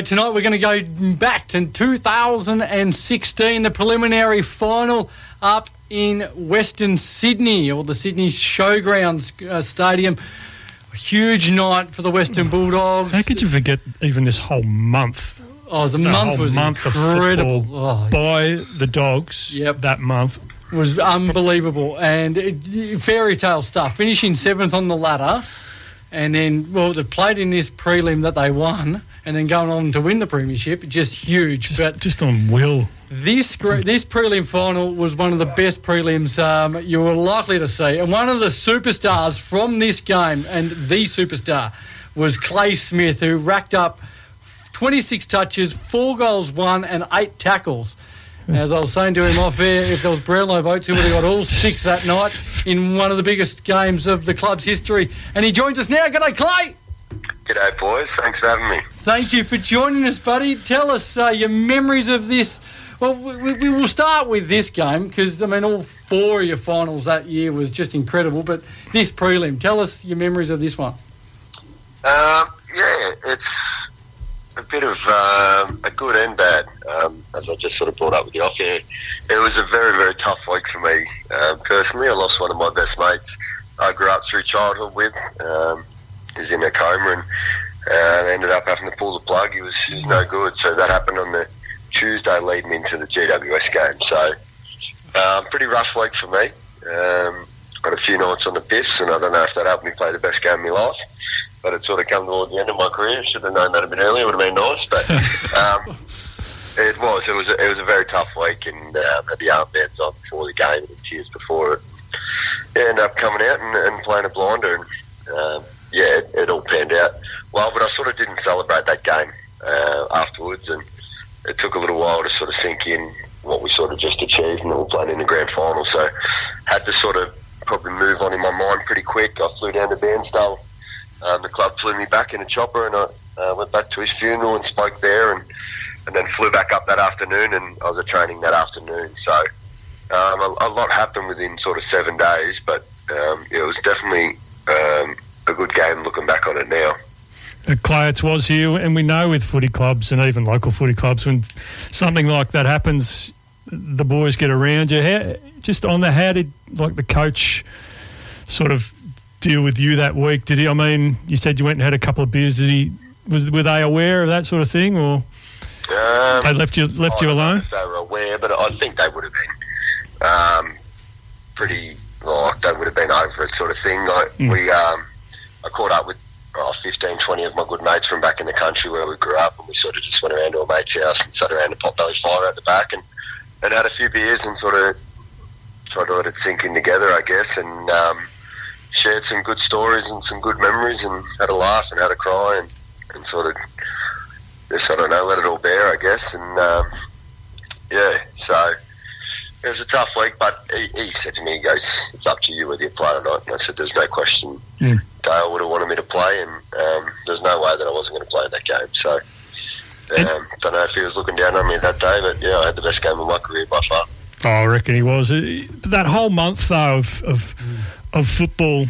So tonight we're going to go back to 2016, the preliminary final up in Western Sydney, or the Sydney Showgrounds uh, Stadium. A huge night for the Western Bulldogs. How could you forget even this whole month? Oh, the, The month was month incredible. Oh, by the dogs Yep. that month. was unbelievable and it, fairy tale stuff. Finishing seventh on the ladder, and then well, they played in this prelim that they won, and then going on to win the premiership, just huge. Just, but just on will. this this prelim final was one of the best prelims um, you were likely to see, and one of the superstars from this game, and the superstar was Clay Smith, who racked up 26 touches, four goals, one, and eight tackles. As I was saying to him off air, if there was Brownlow votes, he would have got all six that night in one of the biggest games of the club's history. And he joins us now. G'day, Clay. G'day, boys. Thanks for having me. Thank you for joining us, buddy. Tell us uh, your memories of this. Well, we, we will start with this game because I mean, all four of your finals that year was just incredible. But this prelim, tell us your memories of this one. Um, yeah, it's a bit of um, a good and bad, um, as I just sort of brought up with you off here. It was a very, very tough week for me um, personally. I lost one of my best mates I grew up through childhood with. Um, was in a coma and uh, ended up having to pull the plug. He was, he was no good. So that happened on the Tuesday leading into the GWS game. So um, pretty rough week for me. Um, got a few nights on the piss, and I don't know if that helped me play the best game of my life. But it sort of come toward the end of my career. Should have known that a bit earlier. Would have been nice. But um, it was. It was. A, it was a very tough week, and um, had the armbands on before the game and tears before it. Yeah, ended up coming out and, and playing a blinder, and um, yeah, it, it all panned out well. But I sort of didn't celebrate that game uh, afterwards, and it took a little while to sort of sink in what we sort of just achieved, and we were playing in the grand final. So had to sort of probably move on in my mind pretty quick. I flew down to Bairnsdale. Um, the club flew me back in a chopper, and I uh, went back to his funeral and spoke there, and and then flew back up that afternoon, and I was at training that afternoon. So um, a, a lot happened within sort of seven days, but um, it was definitely good game looking back on it now. Clay, it was you, and we know with footy clubs and even local footy clubs, when something like that happens, the boys get around you. How, just on the, how did like the coach sort of deal with you that week? Did he? I mean, you said you went and had a couple of beers. Did he? Was were they aware of that sort of thing, or Um, they left you left I you alone? They were aware, but I think they would have been um, pretty like they would have been over it, sort of thing. Like Mm. we, um, I caught up with oh, 15, 20 of my good mates from back in the country where we grew up, and we sort of just went around to a mate's house and sat around the potbelly fire at the back and, and had a few beers and sort of tried to let it sink in together, I guess, and um, shared some good stories and some good memories, and had a laugh and had a cry and, and sort of just I don't know, let it all bear, I guess, and um, yeah, so it was a tough week, but he, he said to me, he goes, it's up to you whether you play or not. And I said, there's no question. Mm. Dale would have wanted me to play, and um, there's no way that I wasn't going to play in that game. So, um, don't know if he was looking down on me that day, but yeah, I had the best game of my career by far. Oh, I reckon he was. Uh, That whole month though of of, of football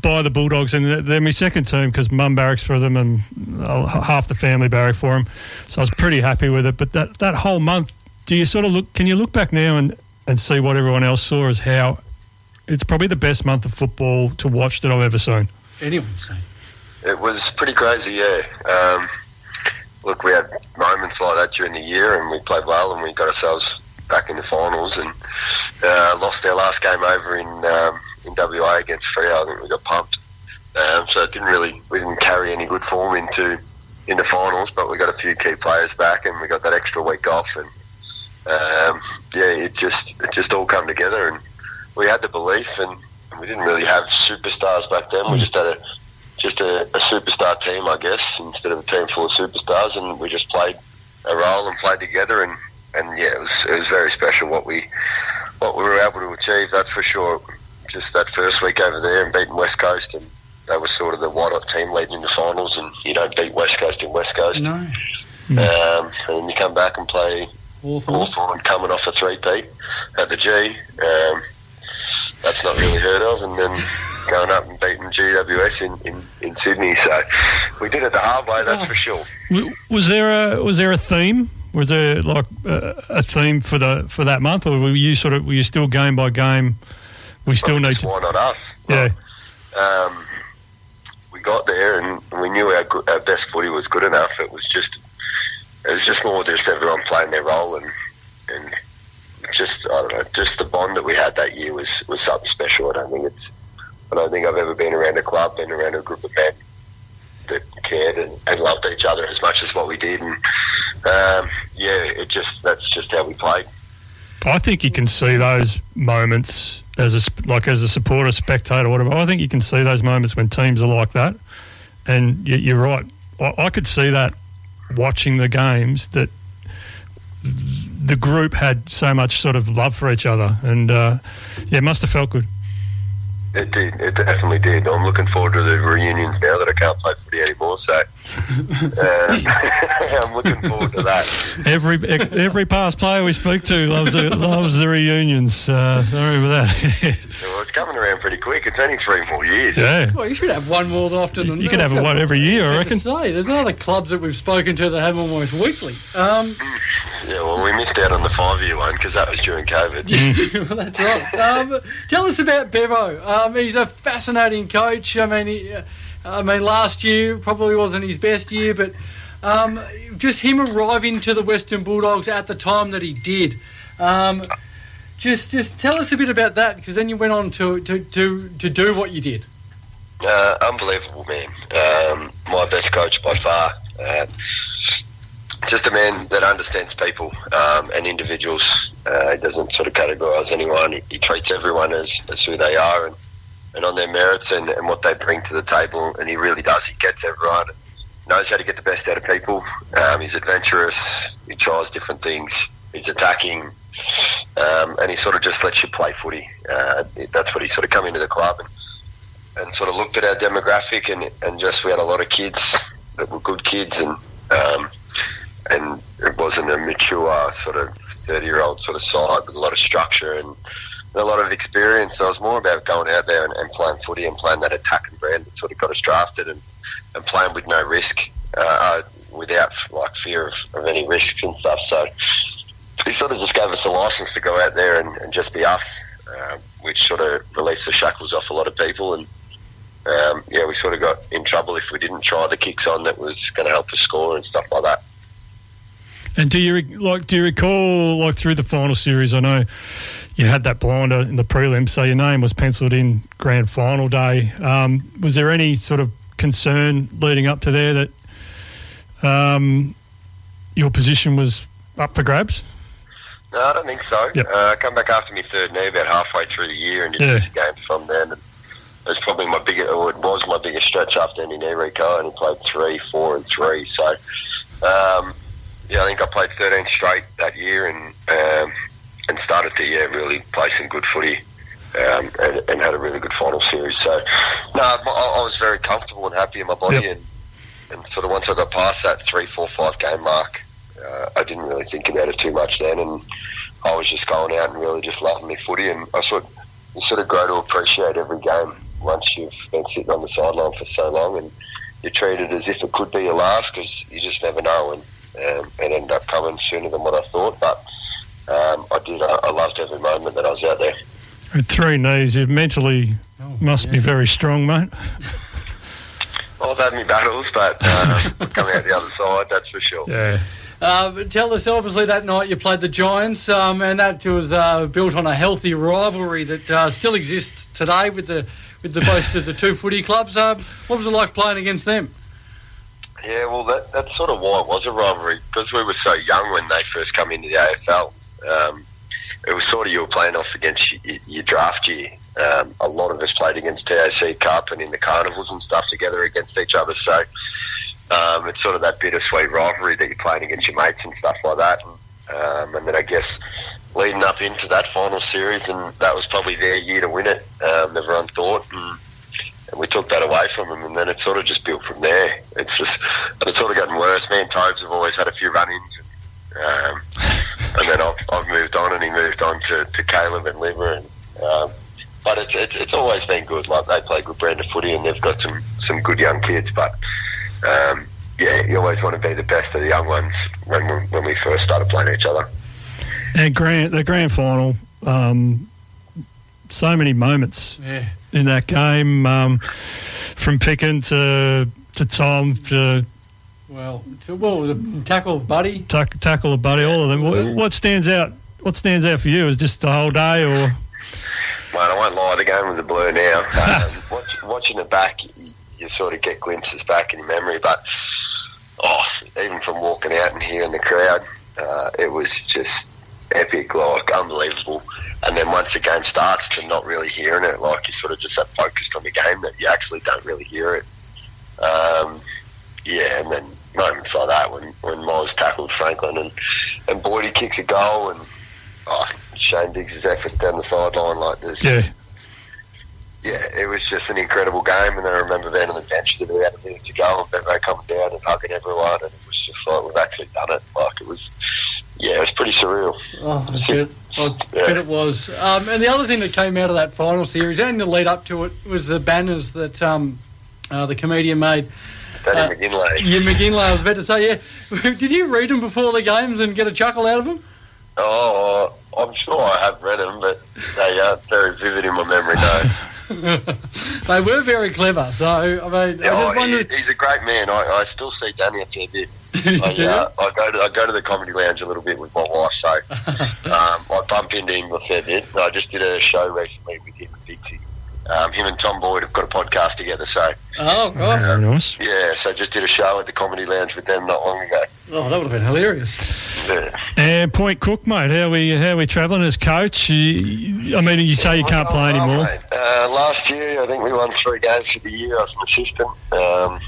by the Bulldogs, and they're- they're my second team because Mum barracks for them and uh, half the family barrack for them. So I was pretty happy with it. But that that whole month, do you sort of look? Can you look back now and and see what everyone else saw as how it's probably the best month of football to watch that I've ever seen. Anyone say? It was pretty crazy, yeah. Um, look, we had moments like that during the year, and we played well, and we got ourselves back in the finals, and uh, lost our last game over in um, in WA against Freo. I think we got pumped, um, so it didn't really we didn't carry any good form into into finals, but we got a few key players back, and we got that extra week off, and um, yeah, it just it just all come together, and we had the belief, and, and we didn't really have superstars back then. We just had a just a, a superstar team, I guess, instead of a team full of superstars, and we just played a role and played together, and, and yeah, it was it was very special what we what we were able to achieve. That's for sure. Just that first week over there and beating West Coast, and that was sort of the white hot team leading into the finals, and you don't beat West Coast in West Coast. No. Um, and then you come back and play Hawthorn. Hawthorn coming off a three-peat at the G. Um, that's not really heard of. And then going up and beating GWS in, in, in Sydney. So we did it the hard way, that's for sure. Was there a was there a theme? Was there like a, a theme for the for that month, or were you sort of were you still game by game? We still Probably need to. Why not us? Yeah, um, we got there and we knew our, our best footy was good enough. It was just it was just more just everyone playing their role and and just I don't know, just the bond that we had that year was was something special. I don't think it's I don't think I've ever been around a club, been around a group of men that cared and, and loved each other as much as what we did. And um, yeah, it just that's just how we played. I think you can see those moments as a like as a supporter, spectator, whatever. I think you can see those moments when teams are like that, and you, you're right. I, I could see that watching the games that the group had so much sort of love for each other, and uh, yeah, it must have felt good. It did. It definitely did. I'm looking forward to the reunions now that I can't play footy anymore. So um, I'm looking forward to that. Every every past player we speak to loves the, loves the reunions. Uh, sorry with that. Well, it's coming around pretty quick. It's only three more years. yeah. Well, you should have one more often than You that. could have one what every year, I have reckon. To say, there's other clubs that we've spoken to that have almost weekly. Um, Yeah, well, we missed out on the five-year one because that was during COVID. well, that's right. Um, tell us about Bevo. Um, he's a fascinating coach. I mean, he, uh, I mean, last year probably wasn't his best year, but um, just him arriving to the Western Bulldogs at the time that he did. Um, just, just tell us a bit about that, because then you went on to, to, to, to do what you did. Uh, unbelievable, man. Um, my best coach by far. Uh, just a man that understands people um, and individuals. Uh, he doesn't sort of categorise anyone. He, he treats everyone as, as who they are and, and on their merits and, and what they bring to the table. And he really does. He gets everyone. Knows how to get the best out of people. Um, he's adventurous. He tries different things. He's attacking, um, and he sort of just lets you play footy. Uh, that's what he sort of come into the club and and sort of looked at our demographic and, and just we had a lot of kids that were good kids and um, and it wasn't a mature sort of 30 year old sort of side with a lot of structure and, and a lot of experience. So it was more about going out there and, and playing footy and playing that attacking brand that sort of got us drafted and, and playing with no risk, uh, without like fear of, of any risks and stuff. So he sort of just gave us a license to go out there and, and just be us, uh, which sort of released the shackles off a lot of people and um, yeah, we sort of got in trouble if we didn't try the kicks on that was going to help us score and stuff like that. And do you like? Do you recall like through the final series? I know you had that blinder in the prelim, so your name was penciled in grand final day. Um, was there any sort of concern leading up to there that um, your position was up for grabs? No, I don't think so. Yep. Uh, I come back after my third knee about halfway through the year and did Yeah. games from then. And it was probably my biggest, or it was my biggest stretch after any knee reco, and he played three, four, and three. So, um, yeah, I think I played 13 straight that year and um, and started to yeah really play some good footy. Um, and, and had a really good final series. So, no, I, I was very comfortable and happy in my body. Yep. And, and sort of once I got past that three, four, five game mark, uh, I didn't really think about it too much then. And I was just going out and really just loving my footy. And I sort you sort of grow to appreciate every game once you've been sitting on the sideline for so long and you treat it as if it could be your last because you just never know. And um, it ended up coming sooner than what I thought. But um, I did. I, I loved every moment that I was out there. With three knees, you mentally Oh, must be very strong, mate. I've had my battles, but um, coming out the other side, that's for sure. Yeah. Uh, tell us, obviously, that night you played the Giants, um, and that was uh, built on a healthy rivalry that uh, still exists today with the with the both of the two footy clubs. Um, what was it like playing against them? Yeah, well, that, that's sort of why it was a rivalry because we were so young when they first come into the AFL. Um, it was sort of you were playing off against your, your draft year. Um, a lot of us played against TAC Cup and in the carnivals and stuff together against each other. So um, it's sort of that bittersweet rivalry that you're playing against your mates and stuff like that. And, um, and then I guess leading up into that final series, and that was probably their year to win it. Um, everyone thought, and, and we took that away from them, and then it sort of just built from there. It's just, and it's sort of gotten worse. Me and Tobes have always had a few run-ins, um, and then I've, I've moved on, and he moved on to, to Caleb and Liver, and um, but it's, it's it's always been good. Like they play good brand of footy, and they've got some some good young kids. But um, yeah, you always want to be the best of the young ones when we, when we first started playing each other. And grand the grand final, um, so many moments Yeah. in that game, um, from Picken to to Tom to Well, to- what was it? Tackle of Buddy? tack, tackle of Buddy, all of them. What, what stands out? What stands out for you? Is just the whole day, or Mate, I won't lie, the game was a blur now. Um, watch, watching it back, you, you sort of get glimpses back in your memory, but oh, even from walking out and hearing the crowd, uh, it was just epic, like unbelievable. And then once the game starts, to not really hearing it, like you sort of just have focused on the game that you actually don't really hear it. Um, yeah, and then moments like that when when Moz tackled Franklin and and Boydie kicks a goal and oh, Shane Biggs' efforts down the sideline like this. Yeah. Yeah, it was just an incredible game, and then I remember being on the bench that we had a minute to go, and Bevo coming down and hugging everyone, and it was just like we've actually done it. Like it was, yeah, it was pretty surreal. Oh, I bet, I bet it was. Um, and the other thing that came out of that final series and the lead up to it was the banners that um, uh, the comedian made. Danny Uh, McGinlay. Yeah, McGinlay, I was about to say, yeah. Did you read them before the games and get a chuckle out of them? Oh, I'm sure I have read them, but they aren't very vivid in my memory. No. they were very clever. So, I mean, I just oh, wondered. he, he's a great man. I, I still see Danny a fair bit. I, uh, I go to I go to the comedy lounge a little bit with my wife, so um, I bump into him a fair bit. I just did a show recently with him. Um, him and Tom Boyd have got a podcast together, so oh, God. very nice. yeah. So just did a show at the comedy lounge with them not long ago. Oh, that would have been hilarious. Yeah. And Point Cook, mate, how we how we travelling as coach? You, I mean, you say you can't play Oh, anymore. Uh, last year, I think we won three games for the year. I was an assistant. Um,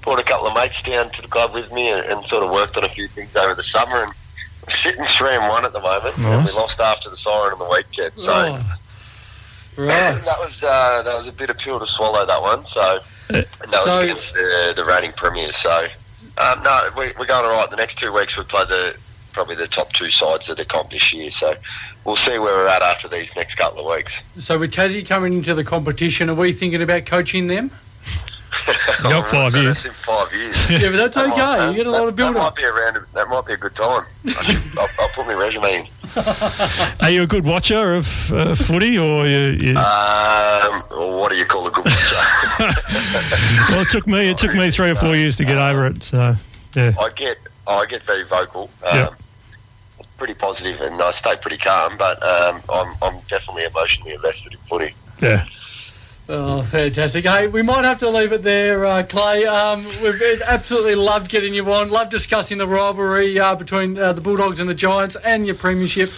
brought a couple of mates down to the club with me and, and sort of worked on a few things over the summer. And sitting three and one at the moment, and we lost after the siren on the weekend. So Oh. Right. that was uh, that was a bit of pill to swallow that one. So and that So- was against the, the reigning premiers. So um, no, we, we're going all right. The next two weeks we play the probably the top two sides of the comp this year. So we'll see where we're at after these next couple of weeks. So, with Tassie coming into the competition, are we thinking about coaching them? You got five years. That's in five years. Yeah, but that's That might- okay. that- You get a lot of that- build That up. might be around. That might be a good time. I should, I'll, I'll put my resume in. Are you a good watcher of uh, footy, or you? you Um, or what do you call a good watcher? well, it took me it took me three or four years to get over it. So yeah, I get I get very vocal. Um, Yeah. Pretty positive, and I stay pretty calm. But um, I'm I'm definitely emotionally invested in footy. yeah. Oh, fantastic. Hey, we might have to leave it there, uh, Clay. Um, we've absolutely loved getting you on. loved discussing the rivalry uh, between uh, the Bulldogs and the Giants and your premiership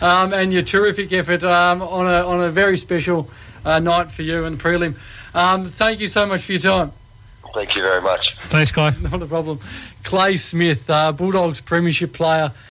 um, and your terrific effort um, on, a, on a very special uh, night for you and the prelim. Um, thank you so much for your time. Thank you very much. Thanks, Clay. Not a problem. Clay Smith, uh, Bulldogs premiership player.